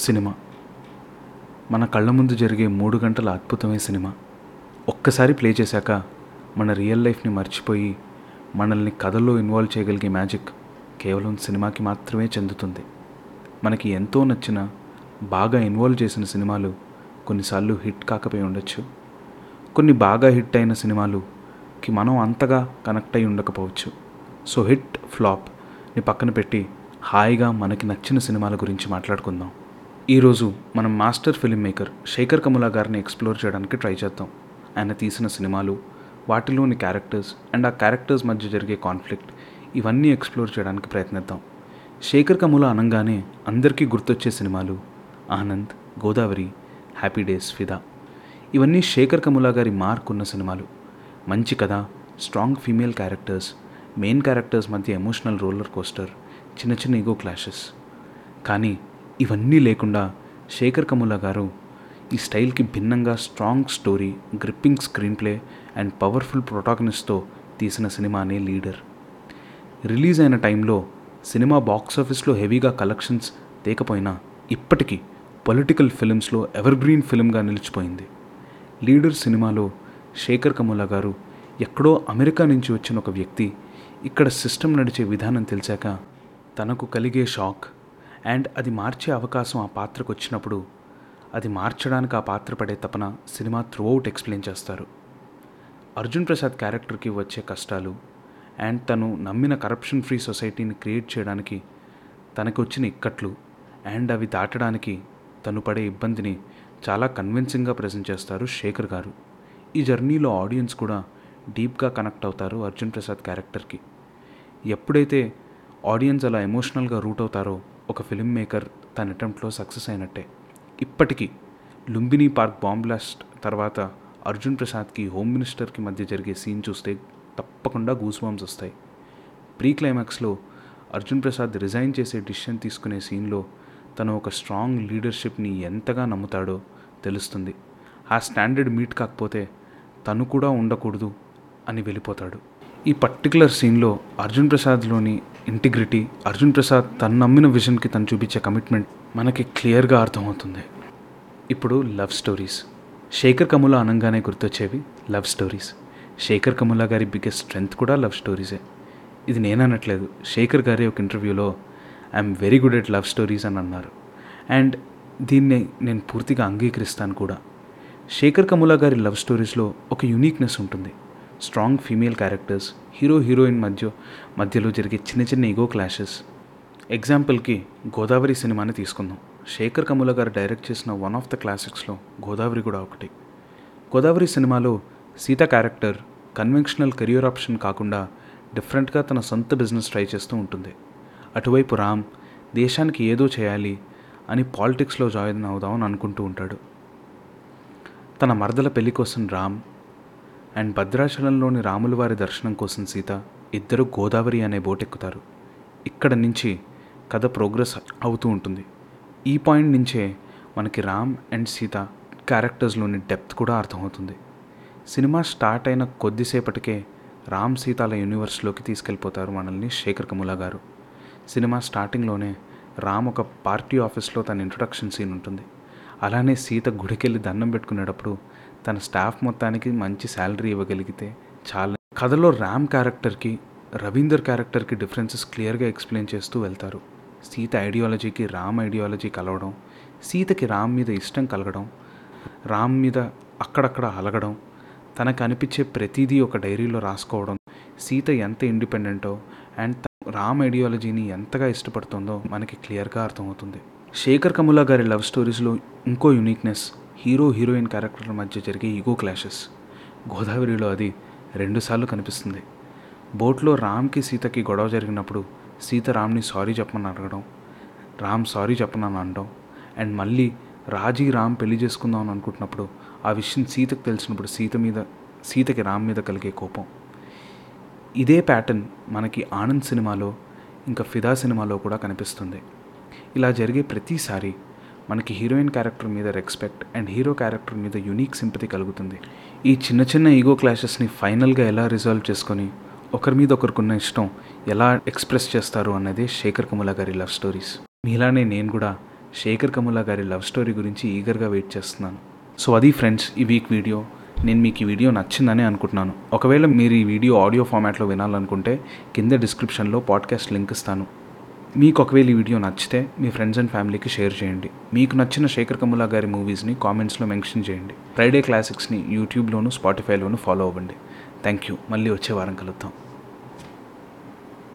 Cinema. మన కళ్ళ ముందు జరిగే మూడు గంటల అద్భుతమైన సినిమా. ఒక్కసారి ప్లే చేశాక మన రియల్ లైఫ్ని మర్చిపోయి మనల్ని కథల్లో ఇన్వాల్వ్ చేయగలిగే మ్యాజిక్ కేవలం సినిమాకి మాత్రమే చెందుతుంది. మనకి ఎంతో నచ్చిన బాగా ఇన్వాల్వ్ చేసిన సినిమాలు కొన్నిసార్లు హిట్ కాకపోయి ఉండొచ్చు. కొన్ని బాగా హిట్ అయిన సినిమాలుకి మనం అంతగా కనెక్ట్ అయి ఉండకపోవచ్చు. సో హిట్ ఫ్లాప్ని పక్కన పెట్టి హాయిగా మనకి నచ్చిన సినిమాల గురించి మాట్లాడుకుందాం. ఈరోజు మనం master film maker Shekhar Kammula గారిని ఎక్స్ప్లోర్ చేయడానికి ట్రై చేద్దాం. ఆయన తీసిన సినిమాలు వాటిలోని క్యారెక్టర్స్ అండ్ ఆ క్యారెక్టర్స్ మధ్య జరిగే కాన్ఫ్లిక్ట్ ఇవన్నీ ఎక్స్ప్లోర్ చేయడానికి ప్రయత్నిద్దాం. శేఖర్ కముల అనగానే అందరికీ గుర్తొచ్చే సినిమాలు ఆనంద్ గోదావరి హ్యాపీ డేస్ ఫిదా. ఇవన్నీ శేఖర్ కమలా గారి మార్క్ ఉన్న సినిమాలు. మంచి కథ strong female characters main characters మధ్య ఎమోషనల్ రోలర్ కోస్టర్ చిన్న చిన్న ఈగో క్లాషెస్. కానీ ఇవన్నీ లేకుండా శేఖర్ కముల గారు ఈ స్టైల్కి భిన్నంగా strong story gripping screenplay and powerful ప్రొటాగనిస్ట్తో తీసిన సినిమానే లీడర్. రిలీజ్ అయిన టైంలో సినిమా బాక్స్ ఆఫీస్లో హెవీగా కలెక్షన్స్ తేకపోయినా ఇప్పటికీ పొలిటికల్ ఫిలిమ్స్లో ఎవర్గ్రీన్ ఫిల్మ్గా నిలిచిపోయింది. లీడర్ సినిమాలో శేఖర్ కములా గారు ఎక్కడో అమెరికా నుంచి వచ్చిన ఒక వ్యక్తి ఇక్కడ సిస్టమ్ నడిచే విధానం తెలిసాక తనకు కలిగే షాక్ అండ్ అది మార్చే అవకాశం ఆ పాత్రకు వచ్చినప్పుడు అది మార్చడానికి ఆ పాత్ర పడే తపన సినిమా త్రూఅవుట్ ఎక్స్ప్లెయిన్ చేస్తారు. అర్జున్ ప్రసాద్ క్యారెక్టర్కి వచ్చే కష్టాలు అండ్ తను నమ్మిన కరప్షన్ ఫ్రీ సొసైటీని క్రియేట్ చేయడానికి తనకు వచ్చిన ఇక్కట్లు అండ్ అవి దాటడానికి తను పడే ఇబ్బందిని చాలా కన్విన్సింగ్గా ప్రజెంట్ చేస్తారు శేఖర్ గారు. ఈ జర్నీలో ఆడియన్స్ కూడా డీప్గా కనెక్ట్ అవుతారు అర్జున్ ప్రసాద్ క్యారెక్టర్కి ఎప్పుడైతే ఆడియన్స్ అలా ఎమోషనల్గా రూట్ అవుతారో ఒక ఫిల్మ్ మేకర్ తన అటెంప్ట్లో సక్సెస్ అయినట్టే. ఇప్పటికీ లుంబిని పార్క్ బాంబ్ బ్లాస్ట్ తర్వాత అర్జున్ ప్రసాద్కి హోమ్ మినిస్టర్కి మధ్య జరిగే సీన్ చూస్తే తప్పకుండా గూస్ బాంబ్స్ వస్తాయి. ప్రీ క్లైమాక్స్లో అర్జున్ ప్రసాద్ రిజైన్ చేసే డిసిషన్ తీసుకునే సీన్లో తను ఒక స్ట్రాంగ్ లీడర్షిప్ని ఎంతగా నమ్ముతాడో తెలుస్తుంది. ఆ స్టాండర్డ్ మీట్ కాకపోతే తను కూడా ఉండకూడదు అని వెళ్ళిపోతాడు. ఈ పర్టికులర్ సీన్లో అర్జున్ ప్రసాద్లోని ఇంటిగ్రిటీ అర్జున్ ప్రసాద్ తను నమ్మిన విజన్కి తను చూపించే కమిట్మెంట్ మనకి క్లియర్గా అర్థమవుతుంది. ఇప్పుడు లవ్ స్టోరీస్ శేఖర్ కముల అనగానే గుర్తొచ్చేవి లవ్ స్టోరీస్ శేఖర్ కముల గారి బిగ్గెస్ట్ స్ట్రెంగ్త్ కూడా లవ్ స్టోరీసే ఇది నేననట్లేదు శేఖర్ గారి ఒక ఇంటర్వ్యూలో I'm very good at love stories అని అన్నారు. అండ్ దీన్ని నేను పూర్తిగా అంగీకరిస్తాను కూడా. శేఖర్ కముల గారి లవ్ స్టోరీస్లో ఒక యూనిక్నెస్ ఉంటుంది. Strong female characters hero heroine మధ్య మధ్యలో జరిగే చిన్న చిన్న ఈగో క్లాషెస్ ఎగ్జాంపుల్కి గోదావరి సినిమాని తీసుకుందాం. శేఖర్ కముల గారు డైరెక్ట్ చేసిన వన్ ఆఫ్ ద క్లాసిక్స్లో గోదావరి కూడా ఒకటి. గోదావరి సినిమాలో Sita character conventional career option కాకుండా డిఫరెంట్గా తన సొంత బిజినెస్ ట్రై చేస్తూ ఉంటుంది. అటువైపు రామ్ దేశానికి ఏదో చేయాలి అని పాలిటిక్స్లో జాయిన్ అవుదామని అనుకుంటూ ఉంటాడు. తన మరదల పెళ్ళి కోసం రామ్ అండ్ భద్రాచలంలోని రాముల వారి దర్శనం కోసం సీత ఇద్దరు గోదావరి అనే బోట్ ఎక్కుతారు. ఇక్కడ నుంచి కథ ప్రోగ్రెస్ అవుతూ ఉంటుంది. ఈ పాయింట్ నుంచే మనకి రామ్ అండ్ సీత క్యారెక్టర్స్లోని డెప్త్ కూడా అర్థమవుతుంది. సినిమా స్టార్ట్ అయిన కొద్దిసేపటికే రామ్ సీతాల యూనివర్స్లోకి తీసుకెళ్ళిపోతారు మనల్ని శేఖర్ కములా గారు. సినిమా స్టార్టింగ్లోనే రామ్ ఒక పార్టీ ఆఫీస్లో తన ఇంట్రొడక్షన్ సీన్ ఉంటుంది. అలానే సీత గుడికెళ్ళి దండం పెట్టుకునేటప్పుడు తన స్టాఫ్ మొత్తానికి మంచి శాలరీ ఇవ్వగలిగితే చాలా. కథలో రామ్ క్యారెక్టర్కి రవీందర్ క్యారెక్టర్కి డిఫరెన్సెస్ క్లియర్గా ఎక్స్ప్లెయిన్ చేస్తూ వెళ్తారు. సీత ఐడియాలజీకి రామ్ ఐడియాలజీ కలవడం సీతకి రామ్ మీద ఇష్టం కలగడం రామ్ మీద అక్కడక్కడ అలగడం తనకు అనిపించే ప్రతిదీ ఒక డైరీలో రాసుకోవడం సీత ఎంత ఇండిపెండెంటో అండ్ రామ్ ఐడియాలజీని ఎంతగా ఇష్టపడుతుందో మనకి క్లియర్గా అర్థమవుతుంది. శేఖర్ కములా గారి లవ్ స్టోరీస్లో ఇంకో యూనిక్నెస్ హీరో హీరోయిన్ క్యారెక్టర్ల మధ్య జరిగే ఈగో క్లాషెస్. గోదావరిలో అది రెండుసార్లు కనిపిస్తుంది. బోట్లో రామ్కి సీతకి గొడవ జరిగినప్పుడు సీత రామ్ని సారీ చెప్పమని అడగడం రామ్ సారీ చెప్పనని అనడం అండ్ మళ్ళీ రాజీ రామ్ పెళ్ళి చేసుకుందాం అని అనుకుంటున్నప్పుడు ఆ విషయం సీతకు తెలిసినప్పుడు సీత మీద సీతకి రామ్ మీద కలిగే కోపం. ఇదే ప్యాటర్న్ మనకి ఆనంద్ సినిమాలో ఇంకా ఫిదా సినిమాలో కూడా కనిపిస్తుంది. ఇలా జరిగే ప్రతిసారి మనకి హీరోయిన్ క్యారెక్టర్ మీద రెస్పెక్ట్ అండ్ హీరో క్యారెక్టర్ మీద యూనిక్ సింపతి కలుగుతుంది. ఈ చిన్న చిన్న ఈగో క్లాషెస్ని ఫైనల్గా ఎలా రిజాల్వ్ చేసుకొని ఒకరి మీద ఒకరికున్న ఇష్టం ఎలా ఎక్స్ప్రెస్ చేస్తారు అన్నదే శేఖర్ కమల గారి లవ్ స్టోరీస్. మీలానే నేను కూడా శేఖర్ కములా గారి లవ్ స్టోరీ గురించి ఈగర్గా వెయిట్ చేస్తున్నాను. సో అది ఫ్రెండ్స్ ఈ వీక్ వీడియో. నేను మీకు ఈ వీడియో నచ్చిందని అనుకుంటున్నాను. ఒకవేళ మీరు ఈ వీడియో ఆడియో ఫార్మాట్లో వినాలనుకుంటే కింద డిస్క్రిప్షన్లో పాడ్కాస్ట్ లింక్ ఇస్తాను. మీకు ఒకవేళ ఈ వీడియో నచ్చితే మీ ఫ్రెండ్స్ అండ్ ఫ్యామిలీకి షేర్ చేయండి. మీకు నచ్చిన శేఖర్ కములా గారి మూవీస్ని కామెంట్స్లో మెన్షన్ చేయండి. ఫ్రైడే క్లాసిక్స్ని యూట్యూబ్లోను స్పాటిఫైలోను ఫాలో అవ్వండి. Thank you. మళ్ళీ వచ్చే వారం కలుద్దాం.